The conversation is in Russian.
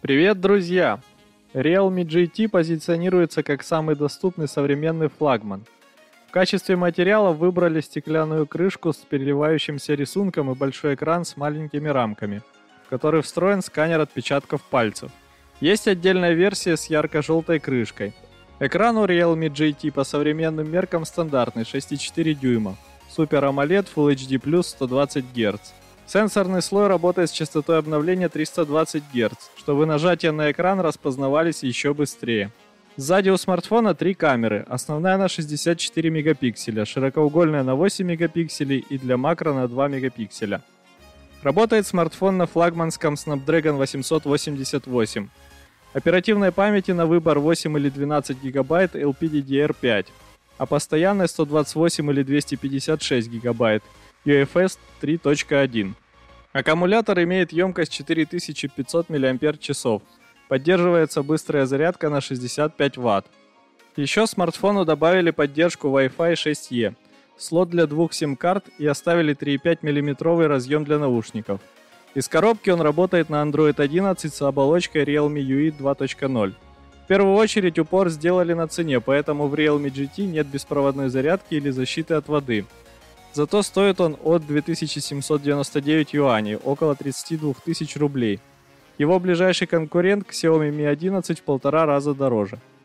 Привет, друзья! Realme GT позиционируется как самый доступный современный флагман. В качестве материала выбрали стеклянную крышку с переливающимся рисунком и большой экран с маленькими рамками, в который встроен сканер отпечатков пальцев. Есть отдельная версия с ярко-желтой крышкой. Экран у Realme GT по современным меркам стандартный 6,4 дюйма. Super AMOLED Full HD+, 120 Гц. Сенсорный слой работает с частотой обновления 320 Гц, чтобы нажатия на экран распознавались еще быстрее. Сзади у смартфона три камеры, основная на 64 мегапикселя, широкоугольная на 8 мегапикселей и для макро на 2 мегапикселя. Работает смартфон на флагманском Snapdragon 888. Оперативной памяти на выбор 8 или 12 гигабайт LPDDR5, а постоянной 128 или 256 гигабайт UFS 3.1. Аккумулятор имеет емкость 4500 мАч. Поддерживается быстрая зарядка на 65 Вт. Еще смартфону добавили поддержку Wi-Fi 6E, слот для двух сим-карт и оставили 3,5 мм разъем для наушников. Из коробки он работает на Android 11 с оболочкой Realme UI 2.0. В первую очередь упор сделали на цене, поэтому в Realme GT нет беспроводной зарядки или защиты от воды – Зато стоит он от 2799 юаней, около 32 тысяч рублей. Его ближайший конкурент Xiaomi Mi 11 в полтора раза дороже –